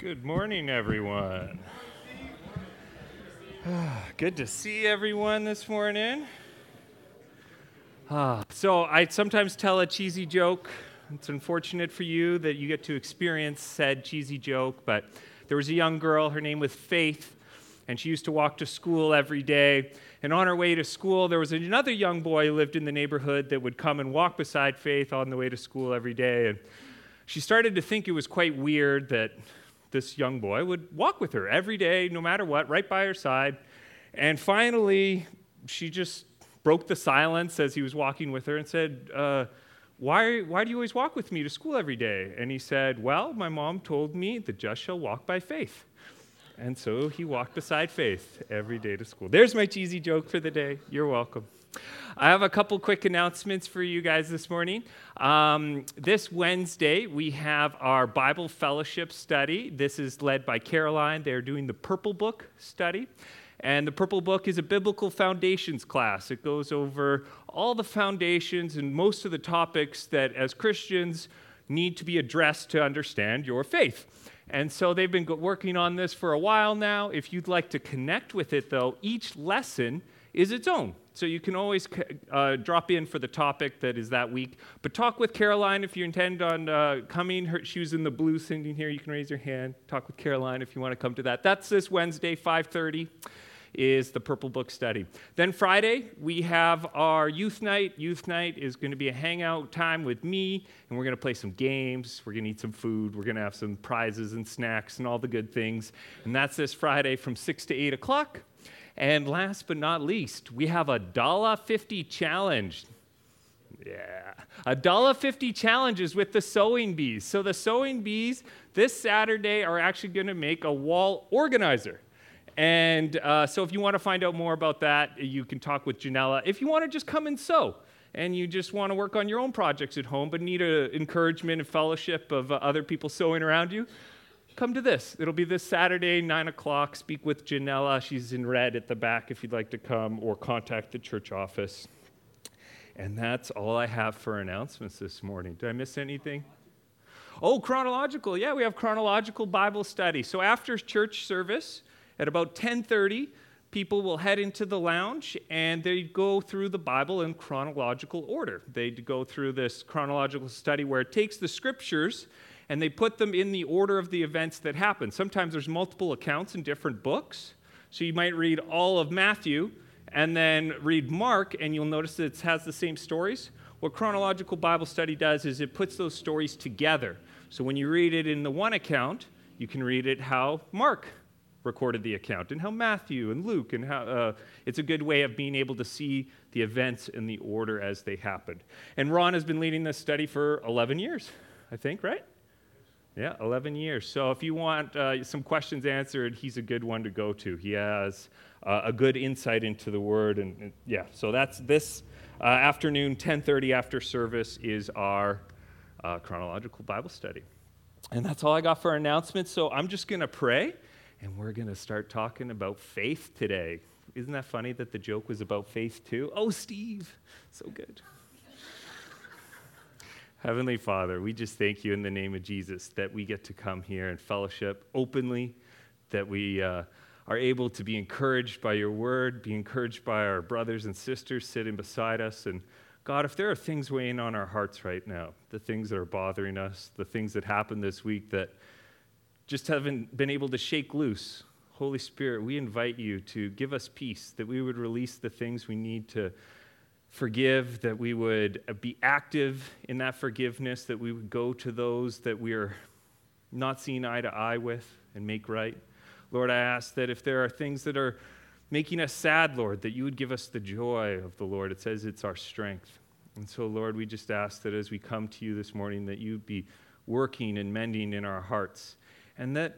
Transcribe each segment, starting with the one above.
Good morning, everyone. Good to see everyone this morning. Ah, so, I sometimes tell a cheesy joke. It's unfortunate for you that you get to experience said cheesy joke, but there was a young girl, her name was Faith, and she used to walk to school every day. And on her way to school, there was another young boy who lived in the neighborhood that would come and walk beside Faith on the way to school every day. And she started to think it was quite weird that this young boy would walk with her every day, no matter what, right by her side. And finally, she just broke the silence as he was walking with her and said, uh, why, why do you always walk with me to school every day? And he said, Well, my mom told me the just shall walk by faith. And so he walked beside Faith every day to school. There's my cheesy joke for the day. You're welcome. I have a couple quick announcements for you guys this morning. Um, this Wednesday, we have our Bible Fellowship study. This is led by Caroline. They're doing the Purple Book study. And the Purple Book is a biblical foundations class. It goes over all the foundations and most of the topics that, as Christians, need to be addressed to understand your faith. And so they've been working on this for a while now. If you'd like to connect with it, though, each lesson is its own. So you can always uh, drop in for the topic that is that week. But talk with Caroline if you intend on uh, coming. Her, she was in the blue sitting here. You can raise your hand. Talk with Caroline if you want to come to that. That's this Wednesday, 5:30 is the Purple Book study. Then Friday, we have our youth night. Youth night is going to be a hangout time with me, and we're going to play some games. We're going to eat some food. We're going to have some prizes and snacks and all the good things. And that's this Friday from 6 to 8 o'clock. And last but not least, we have a dollar fifty challenge. Yeah, a dollar fifty challenges with the sewing bees. So the sewing bees this Saturday are actually going to make a wall organizer. And uh, so if you want to find out more about that, you can talk with Janella. If you want to just come and sew, and you just want to work on your own projects at home, but need a encouragement and fellowship of uh, other people sewing around you, come to this. It'll be this Saturday, 9 o'clock. Speak with Janella. She's in red at the back if you'd like to come, or contact the church office. And that's all I have for announcements this morning. Did I miss anything? Oh, chronological. Yeah, we have chronological Bible study. So after church service, at about 10:30, people will head into the lounge and they go through the Bible in chronological order. They go through this chronological study where it takes the scriptures and they put them in the order of the events that happen. Sometimes there's multiple accounts in different books. So you might read all of Matthew and then read Mark, and you'll notice that it has the same stories. What chronological Bible study does is it puts those stories together. So when you read it in the one account, you can read it how Mark recorded the account and how Matthew and Luke and how uh, it's a good way of being able to see the events in the order as they happened. And Ron has been leading this study for 11 years, I think, right? Yeah, 11 years. So if you want uh, some questions answered, he's a good one to go to. He has uh, a good insight into the word, and, and yeah. So that's this uh, afternoon, 10:30 after service is our uh, chronological Bible study, and that's all I got for announcements. So I'm just gonna pray, and we're gonna start talking about faith today. Isn't that funny that the joke was about faith too? Oh, Steve, so good. Heavenly Father, we just thank you in the name of Jesus that we get to come here and fellowship openly, that we uh, are able to be encouraged by your word, be encouraged by our brothers and sisters sitting beside us. And God, if there are things weighing on our hearts right now, the things that are bothering us, the things that happened this week that just haven't been able to shake loose, Holy Spirit, we invite you to give us peace, that we would release the things we need to forgive, that we would uh, be active in that forgiveness, that we would go to those that we are not seeing eye to eye with and make right. Lord, I ask that if there are things that are making us sad, Lord, that you would give us the joy of the Lord. It says it's our strength. And so, Lord, we just ask that as we come to you this morning, that you'd be working and mending in our hearts. And that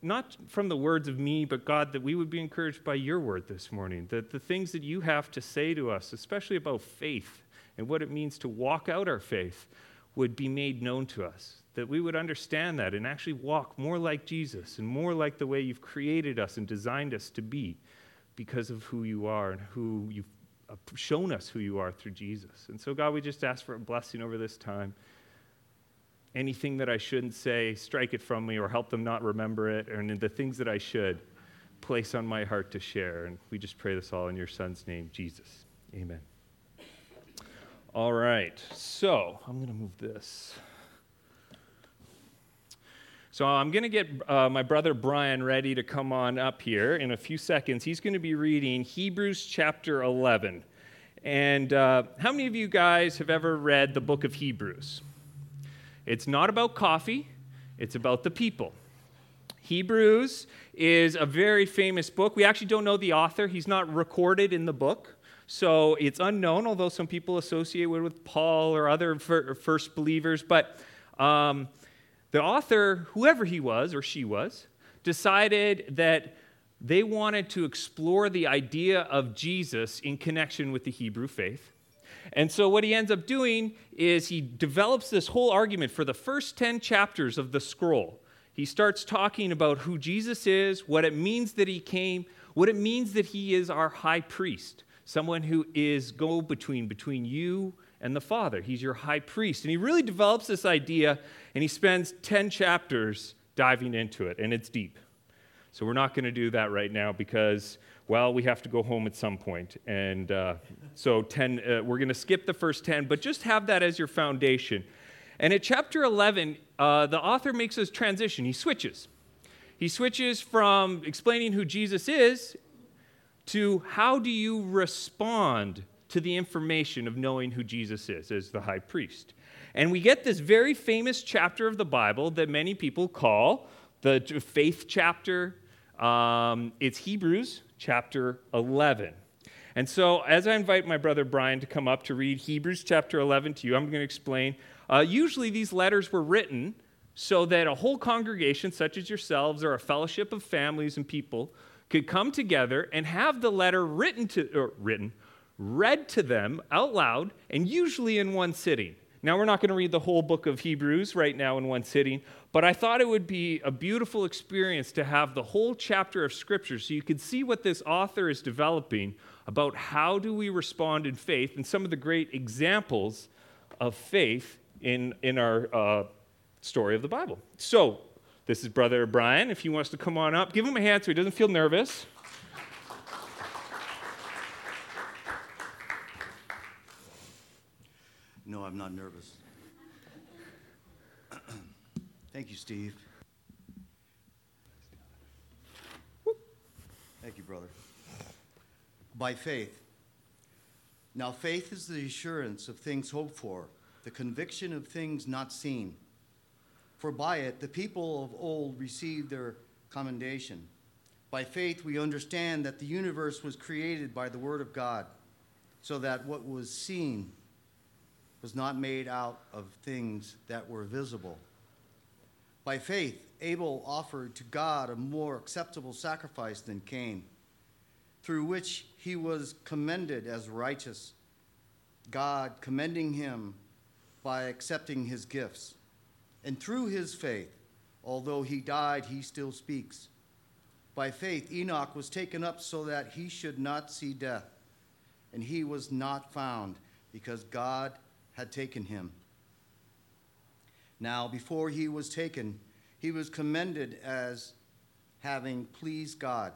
not from the words of me, but God, that we would be encouraged by your word this morning, that the things that you have to say to us, especially about faith and what it means to walk out our faith, would be made known to us. That we would understand that and actually walk more like Jesus and more like the way you've created us and designed us to be because of who you are and who you've uh, shown us who you are through Jesus. And so, God, we just ask for a blessing over this time. Anything that I shouldn't say, strike it from me or help them not remember it, and the things that I should, place on my heart to share. And we just pray this all in your son's name, Jesus. Amen. All right, so I'm going to move this. So I'm going to get uh, my brother Brian ready to come on up here in a few seconds. He's going to be reading Hebrews chapter 11. And uh, how many of you guys have ever read the book of Hebrews? It's not about coffee, it's about the people. Hebrews is a very famous book. We actually don't know the author, he's not recorded in the book. So it's unknown, although some people associate it with Paul or other first believers. But um, the author, whoever he was or she was, decided that they wanted to explore the idea of Jesus in connection with the Hebrew faith. And so, what he ends up doing is he develops this whole argument for the first 10 chapters of the scroll. He starts talking about who Jesus is, what it means that he came, what it means that he is our high priest, someone who is go between between you and the Father. He's your high priest. And he really develops this idea, and he spends 10 chapters diving into it, and it's deep. So, we're not going to do that right now because well, we have to go home at some point. And uh, so 10, uh, we're going to skip the first 10, but just have that as your foundation. And at chapter 11, uh, the author makes this transition. He switches. He switches from explaining who Jesus is to how do you respond to the information of knowing who Jesus is as the high priest. And we get this very famous chapter of the Bible that many people call the faith chapter. Um, it's Hebrews chapter 11. And so, as I invite my brother Brian to come up to read Hebrews chapter 11 to you, I'm going to explain. Uh, usually, these letters were written so that a whole congregation, such as yourselves, or a fellowship of families and people, could come together and have the letter written to, or written, read to them out loud, and usually in one sitting. Now, we're not going to read the whole book of Hebrews right now in one sitting, but I thought it would be a beautiful experience to have the whole chapter of Scripture so you could see what this author is developing about how do we respond in faith and some of the great examples of faith in, in our uh, story of the Bible. So, this is Brother Brian. If he wants to come on up, give him a hand so he doesn't feel nervous. No, I'm not nervous. Thank you, Steve. Thank you, brother. By faith. Now, faith is the assurance of things hoped for, the conviction of things not seen. For by it the people of old received their commendation. By faith, we understand that the universe was created by the Word of God, so that what was seen was not made out of things that were visible. By faith, Abel offered to God a more acceptable sacrifice than Cain, through which he was commended as righteous, God commending him by accepting his gifts. And through his faith, although he died, he still speaks. By faith, Enoch was taken up so that he should not see death, and he was not found because God had taken him. Now, before he was taken, he was commended as having pleased God.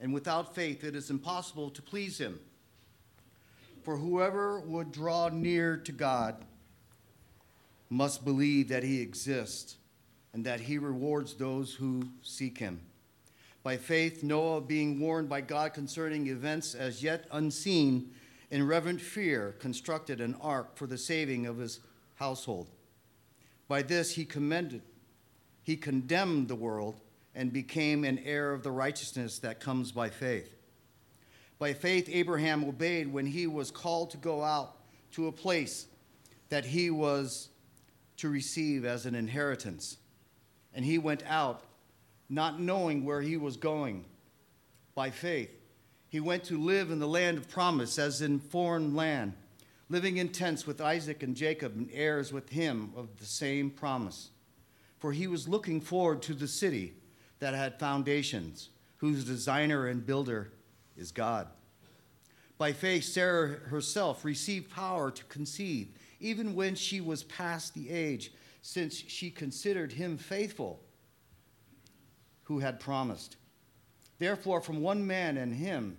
And without faith, it is impossible to please him. For whoever would draw near to God must believe that he exists and that he rewards those who seek him. By faith, Noah, being warned by God concerning events as yet unseen, in reverent fear, constructed an ark for the saving of his household. By this he commended, he condemned the world and became an heir of the righteousness that comes by faith. By faith, Abraham obeyed when he was called to go out to a place that he was to receive as an inheritance. And he went out, not knowing where he was going. By faith, he went to live in the land of promise, as in foreign land, living in tents with Isaac and Jacob and heirs with him of the same promise. For he was looking forward to the city that had foundations, whose designer and builder is God. By faith, Sarah herself received power to conceive, even when she was past the age, since she considered him faithful who had promised. Therefore, from one man and him,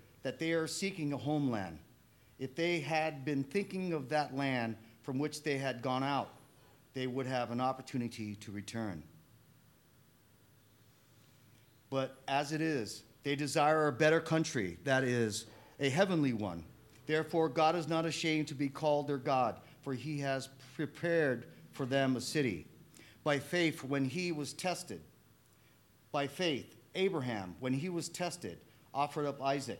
that they are seeking a homeland. If they had been thinking of that land from which they had gone out, they would have an opportunity to return. But as it is, they desire a better country, that is, a heavenly one. Therefore, God is not ashamed to be called their God, for he has prepared for them a city. By faith, when he was tested, by faith, Abraham, when he was tested, offered up Isaac,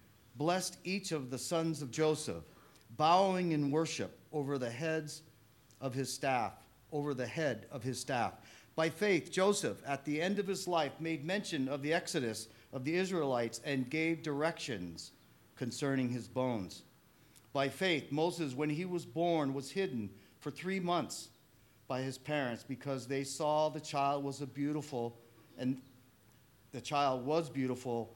blessed each of the sons of Joseph, bowing in worship over the heads of his staff, over the head of his staff. By faith, Joseph, at the end of his life, made mention of the exodus of the Israelites and gave directions concerning his bones. By faith, Moses, when he was born, was hidden for three months by his parents because they saw the child was a beautiful and the child was beautiful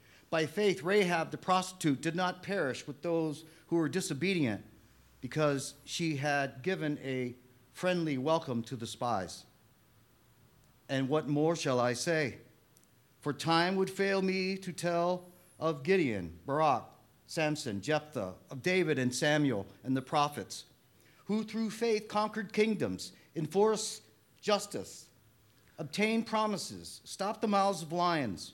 By faith, Rahab the prostitute did not perish with those who were disobedient because she had given a friendly welcome to the spies. And what more shall I say? For time would fail me to tell of Gideon, Barak, Samson, Jephthah, of David and Samuel and the prophets, who through faith conquered kingdoms, enforced justice obtained promises, stopped the mouths of lions,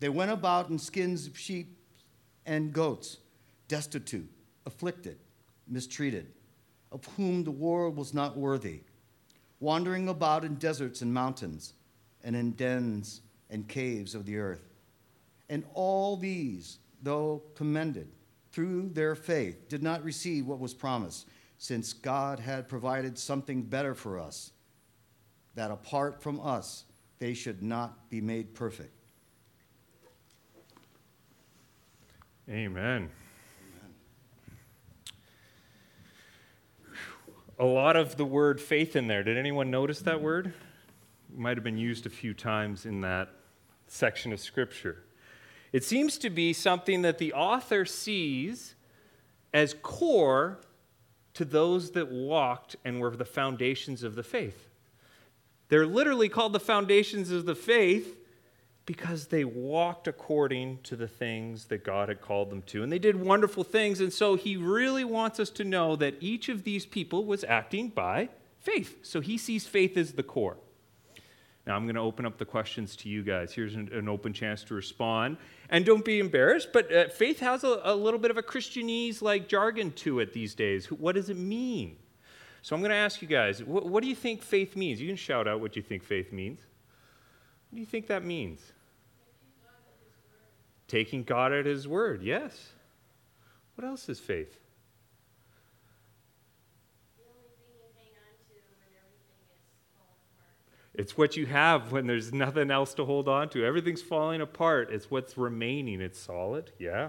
They went about in skins of sheep and goats, destitute, afflicted, mistreated, of whom the world was not worthy, wandering about in deserts and mountains, and in dens and caves of the earth. And all these, though commended through their faith, did not receive what was promised, since God had provided something better for us that apart from us, they should not be made perfect. Amen. A lot of the word faith in there. Did anyone notice that word? It might have been used a few times in that section of Scripture. It seems to be something that the author sees as core to those that walked and were the foundations of the faith. They're literally called the foundations of the faith because they walked according to the things that God had called them to. And they did wonderful things. And so he really wants us to know that each of these people was acting by faith. So he sees faith as the core. Now, I'm going to open up the questions to you guys. Here's an, open chance to respond. And don't be embarrassed, but uh, faith has a, little bit of a Christianese like jargon to it these days. What does it mean? So I'm going to ask you guys what do you think faith means? You can shout out what you think faith means. What do you think that means? Taking God at His word, yes. What else is faith? It's what you have when there's nothing else to hold on to. Everything's falling apart. It's what's remaining. It's solid. Yeah.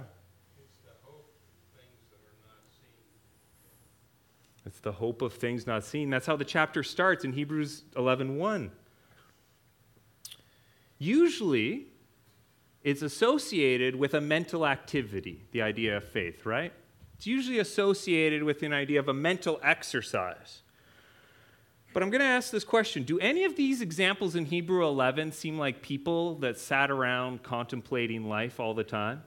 It's the hope of things that are not seen. It's the hope of things not seen. That's how the chapter starts in Hebrews 11:1. 1. Usually, it's associated with a mental activity, the idea of faith, right? It's usually associated with an idea of a mental exercise. But I'm going to ask this question Do any of these examples in Hebrew 11 seem like people that sat around contemplating life all the time?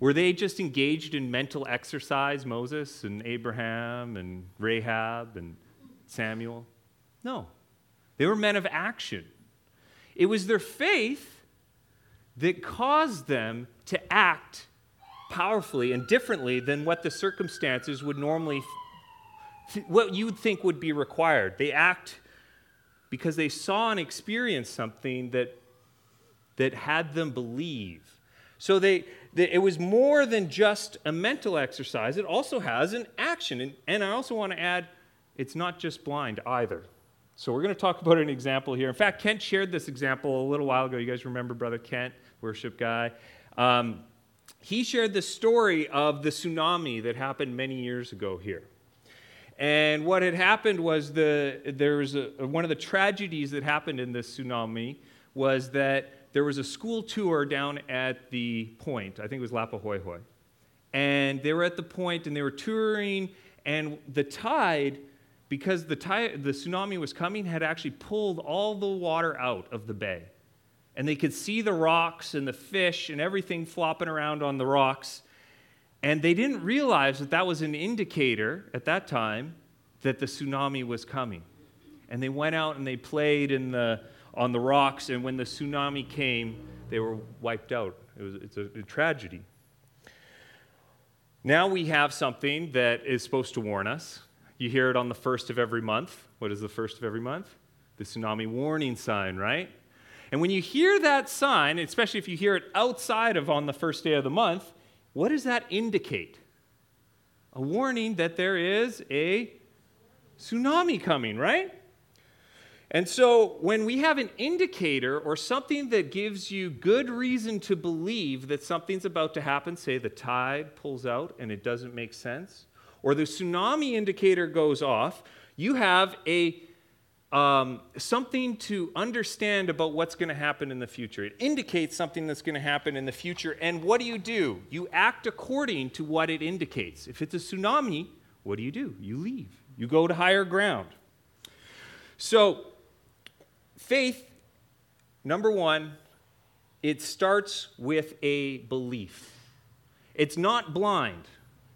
Were they just engaged in mental exercise, Moses and Abraham and Rahab and Samuel? No. They were men of action. It was their faith that caused them to act powerfully and differently than what the circumstances would normally what you would think would be required. They act because they saw and experienced something that, that had them believe. So they, they, it was more than just a mental exercise, it also has an action. And, and I also want to add, it's not just blind either. So we're going to talk about an example here. In fact, Kent shared this example a little while ago. You guys remember Brother Kent, worship guy? Um, he shared the story of the tsunami that happened many years ago here. And what had happened was the, there was a, one of the tragedies that happened in this tsunami was that there was a school tour down at the point. I think it was Laupahoehoe. And they were at the point and they were touring, and the tide, because the, tide, the tsunami was coming, had actually pulled all the water out of the bay. And they could see the rocks and the fish and everything flopping around on the rocks. And they didn't realize that that was an indicator at that time that the tsunami was coming. And they went out and they played in the, on the rocks, and when the tsunami came, they were wiped out. It was, it's a, a tragedy. Now we have something that is supposed to warn us. You hear it on the first of every month. What is the first of every month? The tsunami warning sign, right? And when you hear that sign, especially if you hear it outside of on the first day of the month, what does that indicate? A warning that there is a tsunami coming, right? And so when we have an indicator or something that gives you good reason to believe that something's about to happen, say the tide pulls out and it doesn't make sense, or the tsunami indicator goes off, you have a um, something to understand about what's going to happen in the future. It indicates something that's going to happen in the future. And what do you do? You act according to what it indicates. If it's a tsunami, what do you do? You leave, you go to higher ground. So, faith, number one, it starts with a belief. It's not blind.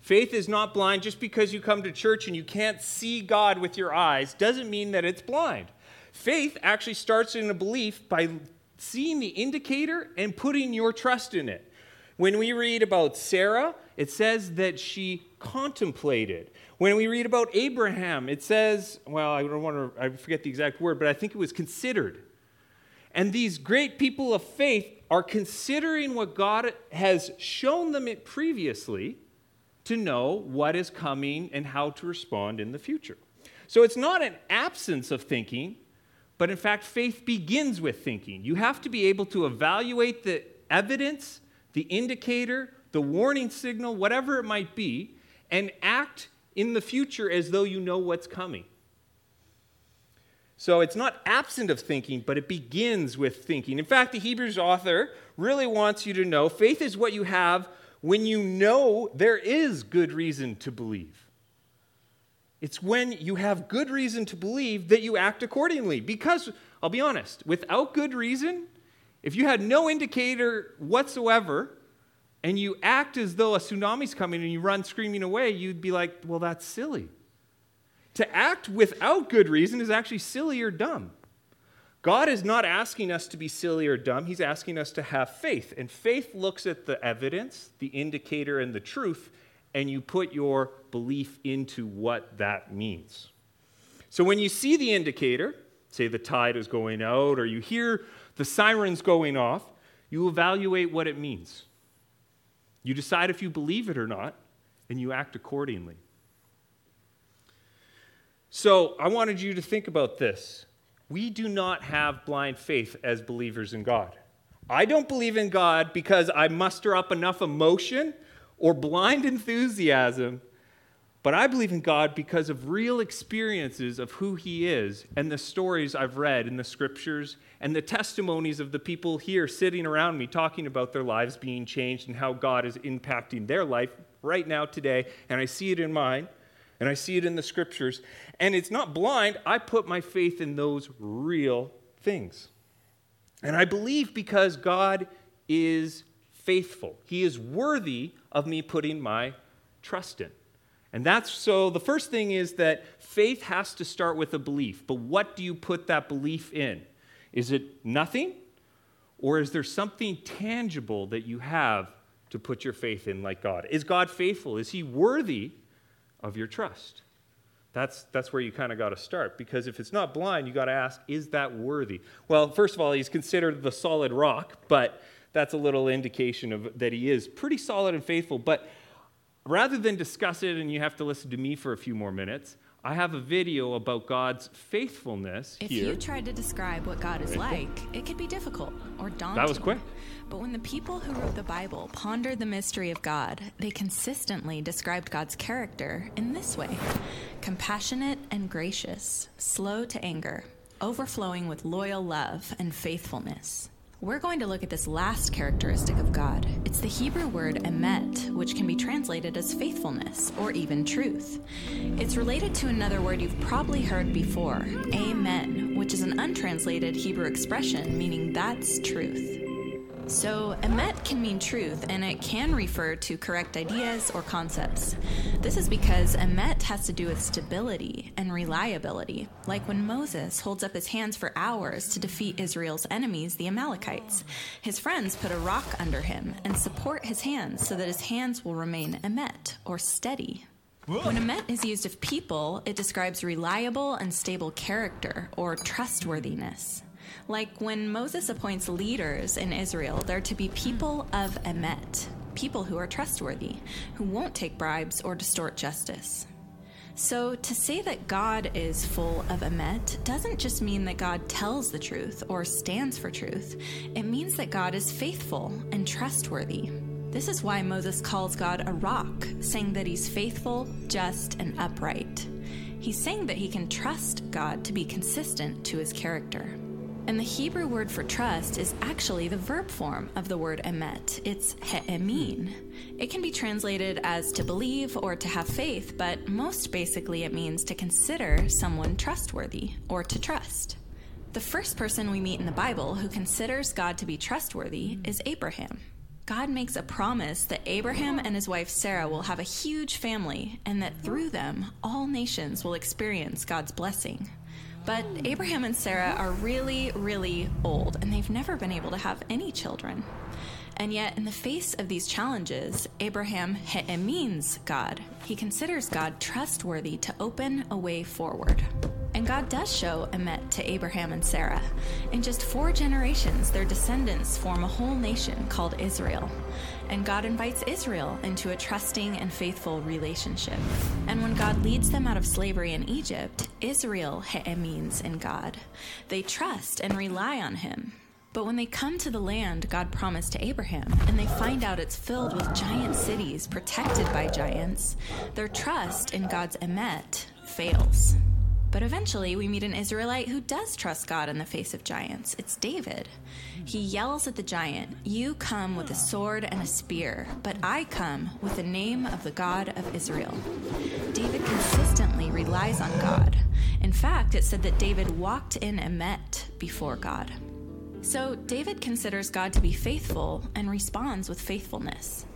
Faith is not blind. Just because you come to church and you can't see God with your eyes doesn't mean that it's blind. Faith actually starts in a belief by seeing the indicator and putting your trust in it. When we read about Sarah, it says that she contemplated. When we read about Abraham, it says, well, I don't want to, I forget the exact word, but I think it was considered. And these great people of faith are considering what God has shown them previously to know what is coming and how to respond in the future. So it's not an absence of thinking, but in fact, faith begins with thinking. You have to be able to evaluate the evidence, the indicator, the warning signal, whatever it might be, and act in the future as though you know what's coming. So it's not absent of thinking, but it begins with thinking. In fact, the Hebrews author really wants you to know faith is what you have when you know there is good reason to believe. It's when you have good reason to believe that you act accordingly. Because I'll be honest, without good reason, if you had no indicator whatsoever, and you act as though a tsunami's coming and you run screaming away, you'd be like, well, that's silly. To act without good reason is actually silly or dumb. God is not asking us to be silly or dumb. He's asking us to have faith. And faith looks at the evidence, the indicator, and the truth, and you put your belief into what that means. So when you see the indicator, say the tide is going out, or you hear the sirens going off, you evaluate what it means. You decide if you believe it or not, and you act accordingly. So I wanted you to think about this. We do not have blind faith as believers in God. I don't believe in God because I muster up enough emotion or blind enthusiasm, but I believe in God because of real experiences of who He is and the stories I've read in the scriptures and the testimonies of the people here sitting around me talking about their lives being changed and how God is impacting their life right now today. And I see it in mine and I see it in the scriptures. And it's not blind, I put my faith in those real things. And I believe because God is faithful, He is worthy of me putting my trust in. And that's so the first thing is that faith has to start with a belief. But what do you put that belief in? Is it nothing? Or is there something tangible that you have to put your faith in, like God? Is God faithful? Is He worthy of your trust? That's, that's where you kind of got to start. Because if it's not blind, you got to ask, is that worthy? Well, first of all, he's considered the solid rock, but that's a little indication of that he is pretty solid and faithful. But rather than discuss it and you have to listen to me for a few more minutes, I have a video about God's faithfulness if here. you tried to describe what God is like, it could be difficult or daunting. That was quick. But when the people who wrote the Bible pondered the mystery of God, they consistently described God's character in this way compassionate and gracious, slow to anger, overflowing with loyal love and faithfulness. We're going to look at this last characteristic of God. It's the Hebrew word emet, which can be translated as faithfulness or even truth. It's related to another word you've probably heard before, amen, which is an untranslated Hebrew expression meaning that's truth. So, emet can mean truth, and it can refer to correct ideas or concepts. This is because emet has to do with stability and reliability, like when Moses holds up his hands for hours to defeat Israel's enemies, the Amalekites. His friends put a rock under him and support his hands so that his hands will remain emet, or steady. When emet is used of people, it describes reliable and stable character or trustworthiness. Like when Moses appoints leaders in Israel, they're to be people of emet, people who are trustworthy, who won't take bribes or distort justice. So, to say that God is full of emet doesn't just mean that God tells the truth or stands for truth. It means that God is faithful and trustworthy. This is why Moses calls God a rock, saying that he's faithful, just, and upright. He's saying that he can trust God to be consistent to his character. And the Hebrew word for trust is actually the verb form of the word emet. It's he'emin. It can be translated as to believe or to have faith, but most basically it means to consider someone trustworthy or to trust. The first person we meet in the Bible who considers God to be trustworthy is Abraham. God makes a promise that Abraham and his wife Sarah will have a huge family and that through them all nations will experience God's blessing. But Abraham and Sarah are really, really old, and they've never been able to have any children. And yet, in the face of these challenges, Abraham means God. He considers God trustworthy to open a way forward. And God does show Emet to Abraham and Sarah. In just four generations, their descendants form a whole nation called Israel. And God invites Israel into a trusting and faithful relationship. And when God leads them out of slavery in Egypt, Israel means in God. They trust and rely on Him. But when they come to the land God promised to Abraham, and they find out it's filled with giant cities protected by giants, their trust in God's emet fails. But eventually, we meet an Israelite who does trust God in the face of giants. It's David. He yells at the giant, You come with a sword and a spear, but I come with the name of the God of Israel. David consistently relies on God. In fact, it said that David walked in Emet before God. So, David considers God to be faithful and responds with faithfulness.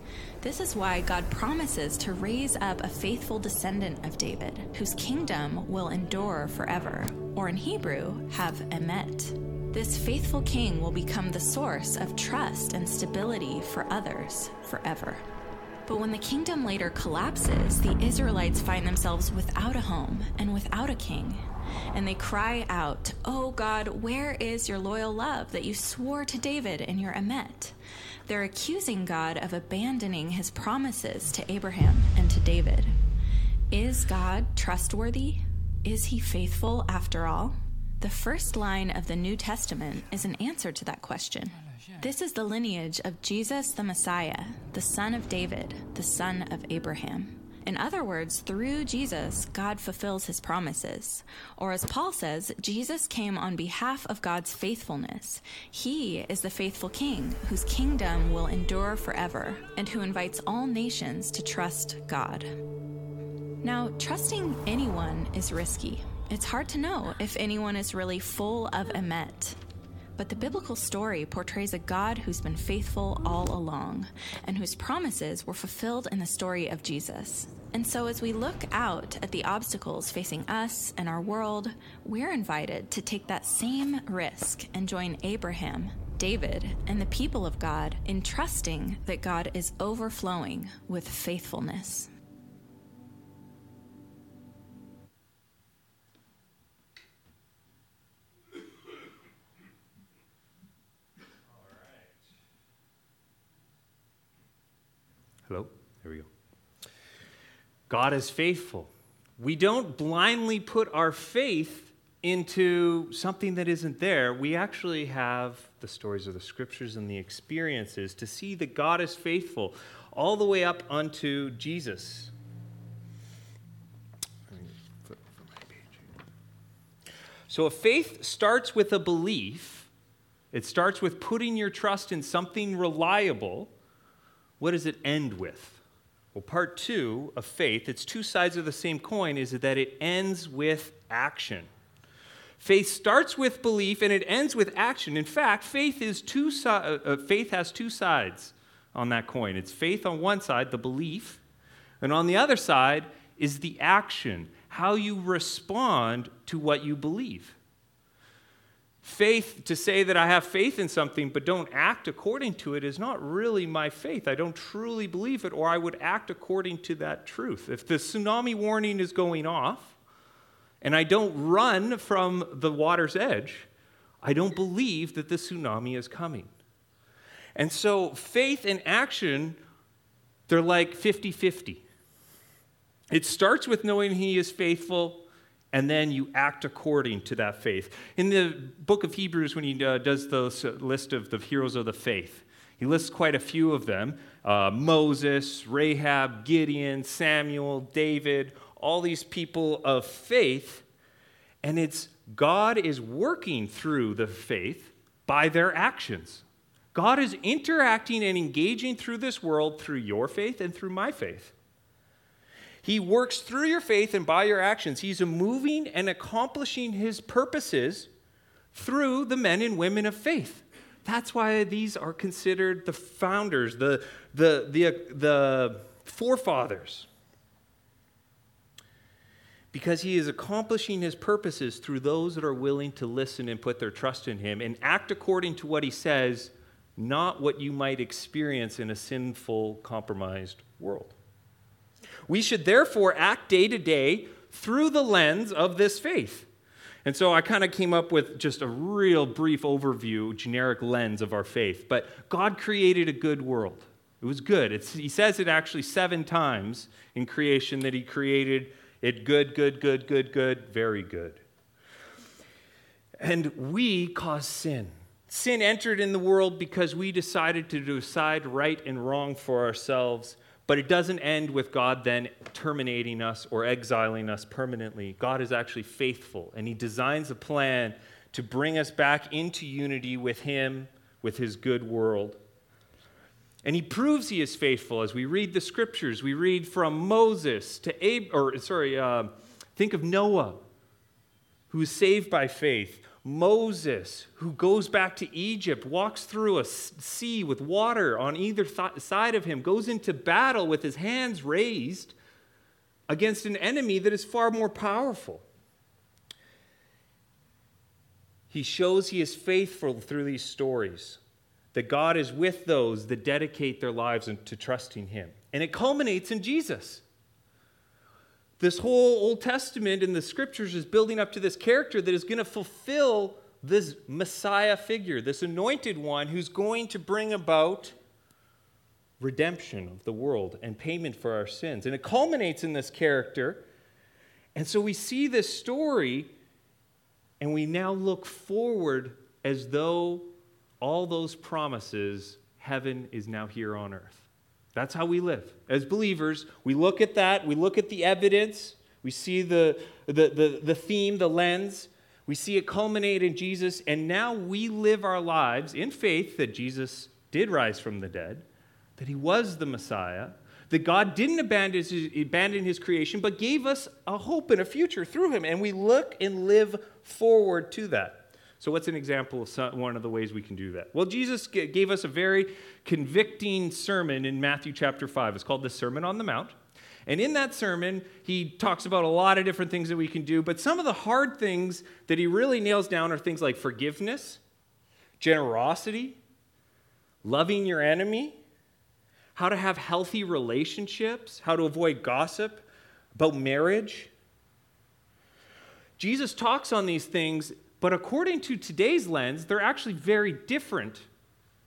This is why God promises to raise up a faithful descendant of David, whose kingdom will endure forever, or in Hebrew, have emet. This faithful king will become the source of trust and stability for others forever. But when the kingdom later collapses, the Israelites find themselves without a home and without a king. And they cry out, Oh God, where is your loyal love that you swore to David in your emet? They're accusing God of abandoning his promises to Abraham and to David. Is God trustworthy? Is he faithful after all? The first line of the New Testament is an answer to that question. This is the lineage of Jesus the Messiah, the son of David, the son of Abraham. In other words, through Jesus, God fulfills his promises. Or as Paul says, Jesus came on behalf of God's faithfulness. He is the faithful king whose kingdom will endure forever and who invites all nations to trust God. Now, trusting anyone is risky. It's hard to know if anyone is really full of emet. But the biblical story portrays a God who's been faithful all along and whose promises were fulfilled in the story of Jesus. And so, as we look out at the obstacles facing us and our world, we're invited to take that same risk and join Abraham, David, and the people of God in trusting that God is overflowing with faithfulness. Hello? There we go. God is faithful. We don't blindly put our faith into something that isn't there. We actually have the stories of the scriptures and the experiences to see that God is faithful all the way up unto Jesus. So, if faith starts with a belief, it starts with putting your trust in something reliable what does it end with? Well, part two of faith, it's two sides of the same coin, is that it ends with action. Faith starts with belief and it ends with action. In fact, faith, is two si- uh, uh, faith has two sides on that coin. It's faith on one side, the belief, and on the other side is the action, how you respond to what you believe. Faith, to say that I have faith in something but don't act according to it, is not really my faith. I don't truly believe it, or I would act according to that truth. If the tsunami warning is going off and I don't run from the water's edge, I don't believe that the tsunami is coming. And so faith and action, they're like 50 50. It starts with knowing He is faithful and then you act according to that faith. In the book of Hebrews, when he uh, does the list of the heroes of the faith, he lists quite a few of them uh, Moses, Rahab, Gideon, Samuel, David, all these people of faith. And it's God is working through the faith by their actions. God is interacting and engaging through this world through your faith and through my faith. He works through your faith and by your actions. He's moving and accomplishing his purposes through the men and women of faith. That's why these are considered the founders, the, the, the, the forefathers. Because he is accomplishing his purposes through those that are willing to listen and put their trust in him and act according to what he says, not what you might experience in a sinful, compromised world. We should therefore act day to day through the lens of this faith. And so I kind of came up with just a real brief overview, generic lens of our faith. But God created a good world. It was good. It's, he says it actually seven times in creation that He created it good, good, good, good, good, very good. And we caused sin. Sin entered in the world because we decided to decide right and wrong for ourselves but it doesn't end with God then terminating us or exiling us permanently. God is actually faithful, and He designs a plan to bring us back into unity with Him, with His good world. And He proves He is faithful as we read the scriptures. We read from Moses to Ab, or sorry, uh, think of Noah, who was saved by faith. Moses, who goes back to Egypt, walks through a sea with water on either th- side of him, goes into battle with his hands raised against an enemy that is far more powerful. He shows he is faithful through these stories, that God is with those that dedicate their lives to trusting him. And it culminates in Jesus. This whole Old Testament and the scriptures is building up to this character that is going to fulfill this Messiah figure, this anointed one who's going to bring about redemption of the world and payment for our sins. And it culminates in this character. And so we see this story and we now look forward as though all those promises, heaven is now here on earth. That's how we live. As believers, we look at that, we look at the evidence, we see the, the, the, the theme, the lens, we see it culminate in Jesus, and now we live our lives in faith that Jesus did rise from the dead, that he was the Messiah, that God didn't abandon his, abandon his creation, but gave us a hope and a future through him, and we look and live forward to that. So, what's an example of one of the ways we can do that? Well, Jesus gave us a very convicting sermon in Matthew chapter 5. It's called the Sermon on the Mount. And in that sermon, he talks about a lot of different things that we can do, but some of the hard things that he really nails down are things like forgiveness, generosity, loving your enemy, how to have healthy relationships, how to avoid gossip, about marriage. Jesus talks on these things but according to today's lens, they're actually very different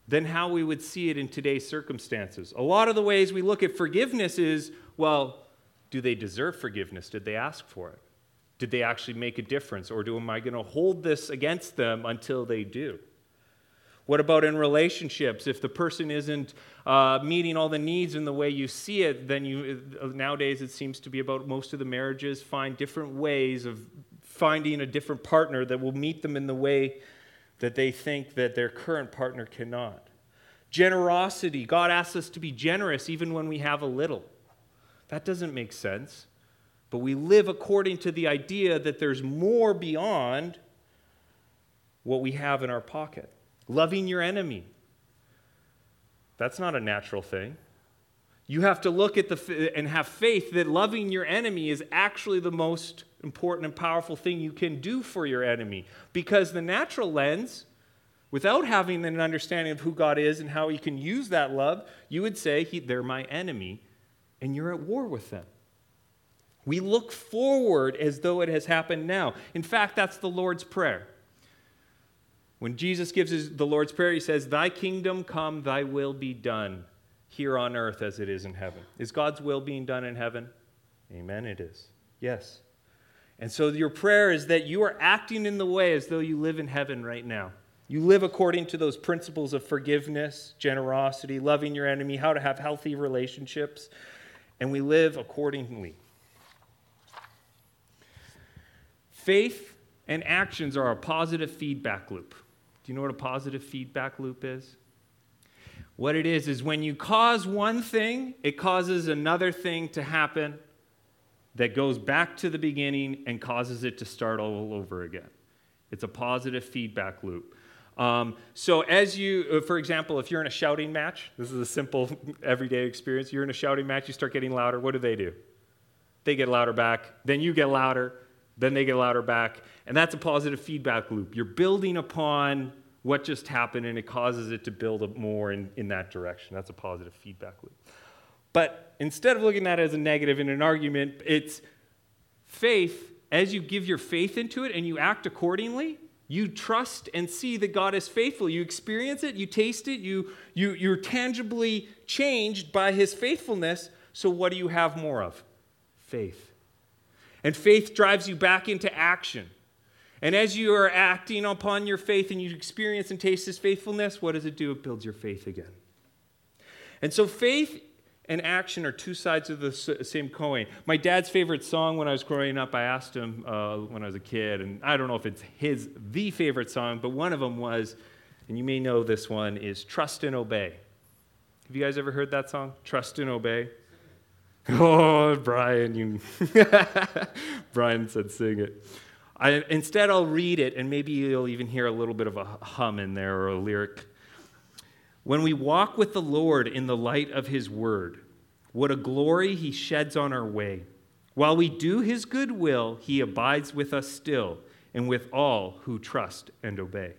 than how we would see it in today's circumstances. A lot of the ways we look at forgiveness is well, do they deserve forgiveness? Did they ask for it? Did they actually make a difference? Or do, am I going to hold this against them until they do? What about in relationships? If the person isn't uh, meeting all the needs in the way you see it, then you nowadays it seems to be about most of the marriages find different ways of finding a different partner that will meet them in the way that they think that their current partner cannot. Generosity. God asks us to be generous even when we have a little. That doesn't make sense. But we live according to the idea that there's more beyond what we have in our pocket. Loving your enemy. That's not a natural thing. You have to look at the and have faith that loving your enemy is actually the most important and powerful thing you can do for your enemy. Because the natural lens, without having an understanding of who God is and how He can use that love, you would say, They're my enemy, and you're at war with them. We look forward as though it has happened now. In fact, that's the Lord's Prayer. When Jesus gives the Lord's Prayer, he says, Thy kingdom come, thy will be done here on earth as it is in heaven. Is God's will being done in heaven? Amen, it is. Yes. And so your prayer is that you are acting in the way as though you live in heaven right now. You live according to those principles of forgiveness, generosity, loving your enemy, how to have healthy relationships, and we live accordingly. Faith and actions are a positive feedback loop. Do you know what a positive feedback loop is? What it is, is when you cause one thing, it causes another thing to happen that goes back to the beginning and causes it to start all over again. It's a positive feedback loop. Um, so, as you, uh, for example, if you're in a shouting match, this is a simple everyday experience. You're in a shouting match, you start getting louder. What do they do? They get louder back. Then you get louder. Then they get louder back. And that's a positive feedback loop. You're building upon what just happened and it causes it to build up more in, in that direction. That's a positive feedback loop. But instead of looking at it as a negative in an argument, it's faith, as you give your faith into it and you act accordingly, you trust and see that God is faithful. You experience it, you taste it, you, you, you're tangibly changed by his faithfulness. So, what do you have more of? Faith. And faith drives you back into action. And as you are acting upon your faith and you experience and taste his faithfulness, what does it do? It builds your faith again. And so faith and action are two sides of the same coin. My dad's favorite song when I was growing up, I asked him uh, when I was a kid, and I don't know if it's his the favorite song, but one of them was, and you may know this one, is Trust and Obey. Have you guys ever heard that song? Trust and Obey? Oh, Brian, you Brian said sing it. I, instead, I'll read it, and maybe you'll even hear a little bit of a hum in there or a lyric. When we walk with the Lord in the light of his word, what a glory he sheds on our way. While we do his good will, he abides with us still and with all who trust and obey.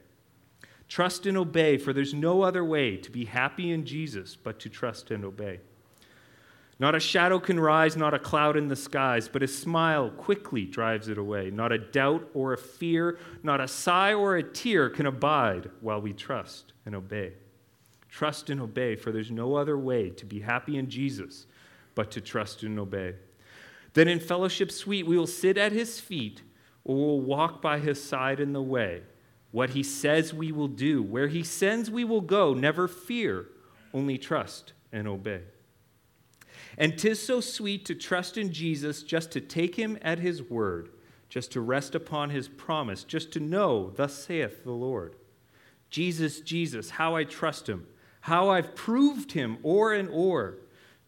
Trust and obey, for there's no other way to be happy in Jesus but to trust and obey. Not a shadow can rise, not a cloud in the skies, but a smile quickly drives it away. Not a doubt or a fear, not a sigh or a tear can abide while we trust and obey. Trust and obey, for there's no other way to be happy in Jesus but to trust and obey. Then in fellowship sweet, we will sit at his feet or will walk by his side in the way. What he says we will do, where he sends we will go, never fear, only trust and obey. And 'tis so sweet to trust in Jesus, just to take him at his word, just to rest upon his promise, just to know, thus saith the Lord. Jesus, Jesus, how I trust him, how I've proved him o'er and o'er.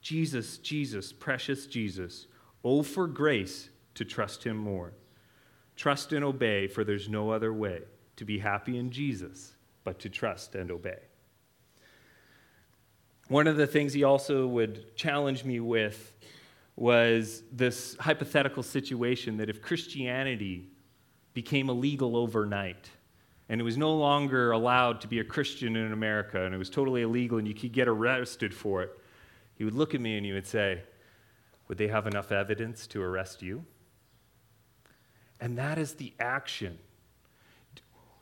Jesus, Jesus, precious Jesus, oh, for grace to trust him more. Trust and obey, for there's no other way to be happy in Jesus but to trust and obey. One of the things he also would challenge me with was this hypothetical situation that if Christianity became illegal overnight and it was no longer allowed to be a Christian in America and it was totally illegal and you could get arrested for it, he would look at me and he would say, Would they have enough evidence to arrest you? And that is the action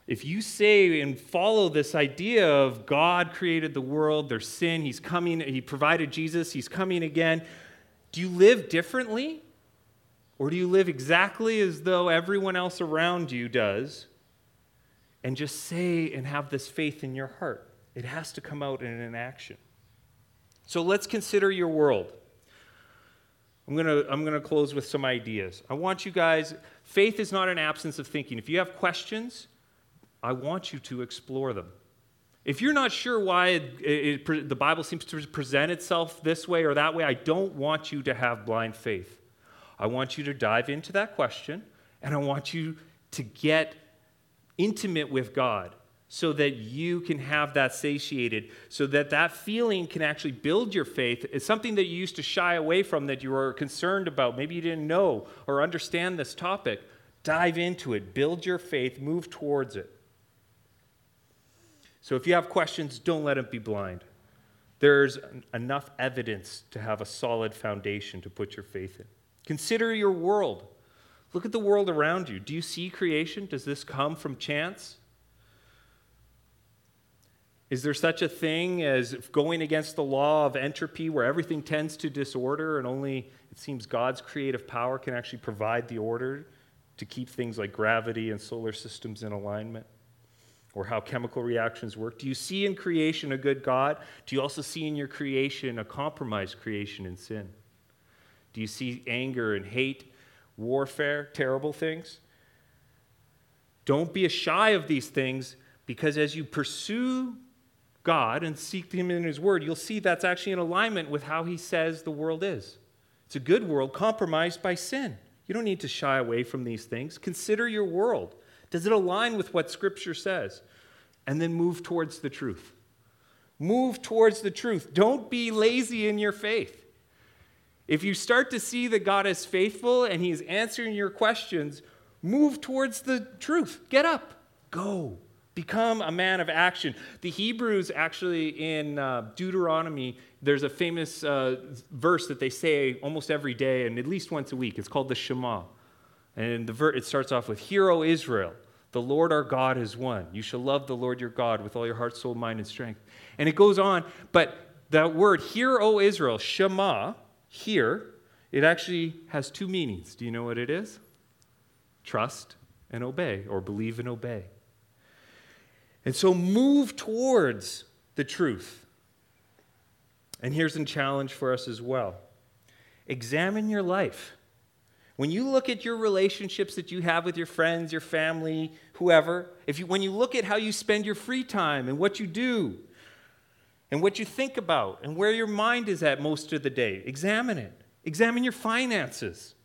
if you say and follow this idea of God created the world, there's sin, He's coming, He provided Jesus, He's coming again, do you live differently? Or do you live exactly as though everyone else around you does and just say and have this faith in your heart? It has to come out in an action. So let's consider your world. I'm going to I'm going to close with some ideas. I want you guys, faith is not an absence of thinking. If you have questions, I want you to explore them. If you're not sure why it, it, it, the Bible seems to present itself this way or that way, I don't want you to have blind faith. I want you to dive into that question and I want you to get intimate with God so that you can have that satiated, so that that feeling can actually build your faith. It's something that you used to shy away from that you were concerned about. Maybe you didn't know or understand this topic. Dive into it, build your faith, move towards it. So if you have questions, don't let them be blind. There's enough evidence to have a solid foundation to put your faith in. Consider your world. Look at the world around you. Do you see creation? Does this come from chance? Is there such a thing as going against the law of entropy where everything tends to disorder and only it seems God's creative power can actually provide the order to keep things like gravity and solar systems in alignment? Or how chemical reactions work? Do you see in creation a good God? Do you also see in your creation a compromised creation in sin? Do you see anger and hate, warfare, terrible things? Don't be shy of these things because as you pursue God and seek Him in His Word, you'll see that's actually in alignment with how He says the world is. It's a good world compromised by sin. You don't need to shy away from these things. Consider your world. Does it align with what Scripture says? And then move towards the truth. Move towards the truth. Don't be lazy in your faith. If you start to see that God is faithful and He is answering your questions, move towards the truth. Get up. Go. Become a man of action. The Hebrews, actually, in uh, Deuteronomy, there's a famous uh, verse that they say almost every day and at least once a week. It's called the Shema. And ver- it starts off with, Hear, O Israel, the Lord our God is one. You shall love the Lord your God with all your heart, soul, mind, and strength. And it goes on, but that word, Hear, O Israel, Shema, hear, it actually has two meanings. Do you know what it is? Trust and obey, or believe and obey. And so move towards the truth. And here's a challenge for us as well examine your life. When you look at your relationships that you have with your friends, your family, whoever, if you, when you look at how you spend your free time and what you do and what you think about and where your mind is at most of the day, examine it. Examine your finances.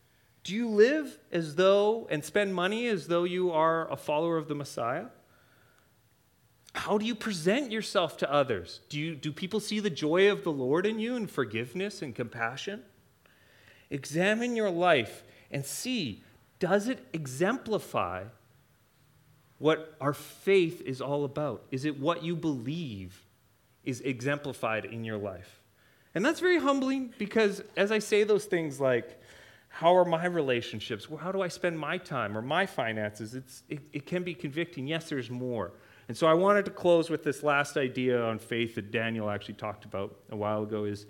Do you live as though and spend money as though you are a follower of the Messiah? How do you present yourself to others? Do, you, do people see the joy of the Lord in you and forgiveness and compassion? Examine your life and see does it exemplify what our faith is all about? Is it what you believe is exemplified in your life? And that's very humbling because as I say those things like, how are my relationships? How do I spend my time or my finances? It's, it, it can be convicting. Yes, there's more. And so I wanted to close with this last idea on faith that Daniel actually talked about a while ago is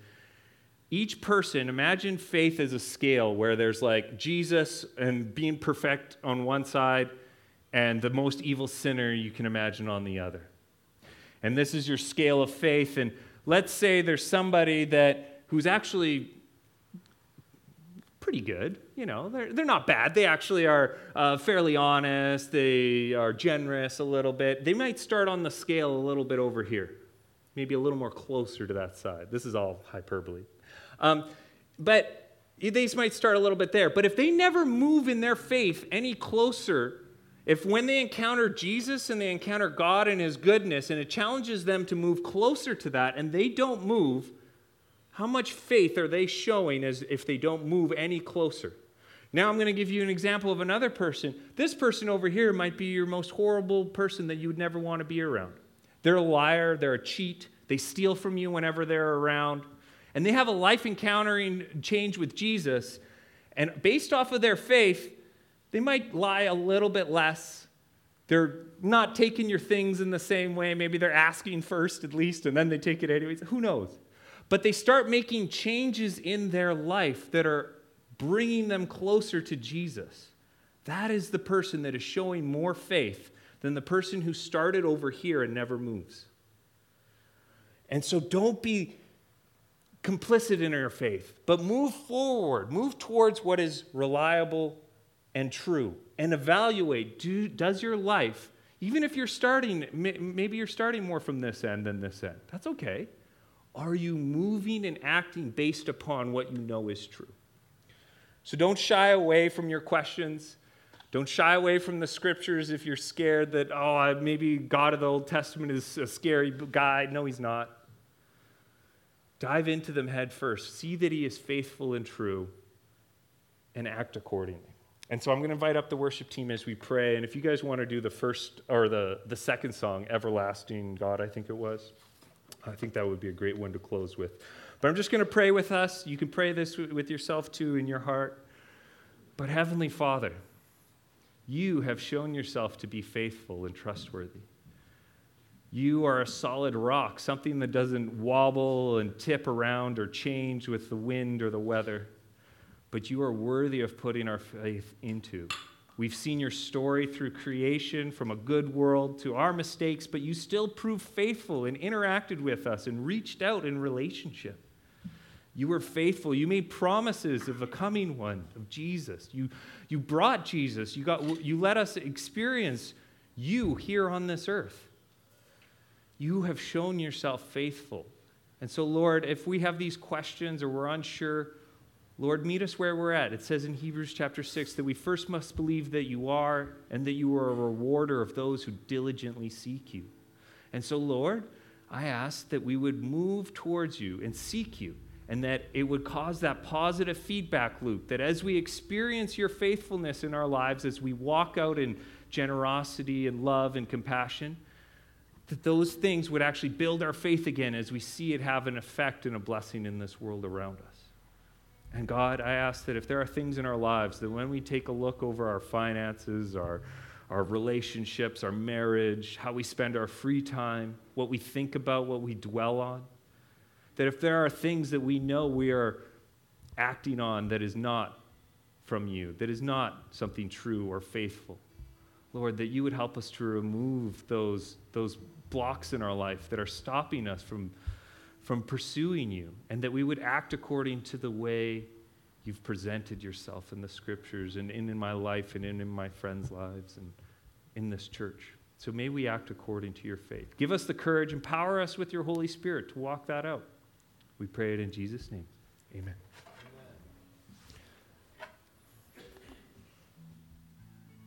each person, imagine faith as a scale where there's like Jesus and being perfect on one side and the most evil sinner you can imagine on the other. And this is your scale of faith. And let's say there's somebody that who's actually pretty good. You know, they're, they're not bad. They actually are uh, fairly honest. They are generous a little bit. They might start on the scale a little bit over here, maybe a little more closer to that side. This is all hyperbole. Um, but they might start a little bit there. But if they never move in their faith any closer, if when they encounter Jesus and they encounter God and His goodness, and it challenges them to move closer to that, and they don't move, how much faith are they showing as if they don't move any closer? Now I'm going to give you an example of another person. This person over here might be your most horrible person that you would never want to be around. They're a liar, they're a cheat, they steal from you whenever they're around and they have a life encountering change with Jesus, and based off of their faith, they might lie a little bit less. They're not taking your things in the same way. Maybe they're asking first, at least, and then they take it anyways. Who knows? But they start making changes in their life that are bringing them closer to Jesus. That is the person that is showing more faith than the person who started over here and never moves. And so don't be complicit in our faith, but move forward, move towards what is reliable and true, and evaluate do, does your life, even if you're starting, maybe you're starting more from this end than this end, that's okay. Are you moving and acting based upon what you know is true? So don't shy away from your questions. Don't shy away from the scriptures if you're scared that, oh, maybe God of the Old Testament is a scary guy. No, he's not. Dive into them head first. See that He is faithful and true and act accordingly. And so I'm going to invite up the worship team as we pray. And if you guys want to do the first or the, the second song, Everlasting God, I think it was, I think that would be a great one to close with. But I'm just going to pray with us. You can pray this with yourself too in your heart. But Heavenly Father, you have shown yourself to be faithful and trustworthy. You are a solid rock, something that doesn't wobble and tip around or change with the wind or the weather, but you are worthy of putting our faith into. We've seen your story through creation, from a good world to our mistakes, but you still proved faithful and interacted with us and reached out in relationship. You were faithful. You made promises of a coming one, of Jesus. You, you brought Jesus. You, got, you let us experience you here on this earth you have shown yourself faithful. And so, Lord, if we have these questions or we're unsure, Lord, meet us where we're at. It says in Hebrews chapter 6 that we first must believe that you are and that you are a rewarder of those who diligently seek you. And so, Lord, I ask that we would move towards you and seek you, and that it would cause that positive feedback loop, that as we experience your faithfulness in our lives, as we walk out in generosity and love and compassion, that those things would actually build our faith again as we see it have an effect and a blessing in this world around us. And God, I ask that if there are things in our lives that when we take a look over our finances, our, our relationships, our marriage, how we spend our free time, what we think about, what we dwell on, that if there are things that we know we are acting on that is not from you, that is not something true or faithful, Lord, that you would help us to remove those, those blocks in our life that are stopping us from, from pursuing you, and that we would act according to the way you've presented yourself in the scriptures and in, in my life and in, in my friends' lives and in this church. So may we act according to your faith. Give us the courage, empower us with your Holy Spirit to walk that out. We pray it in Jesus' name. Amen.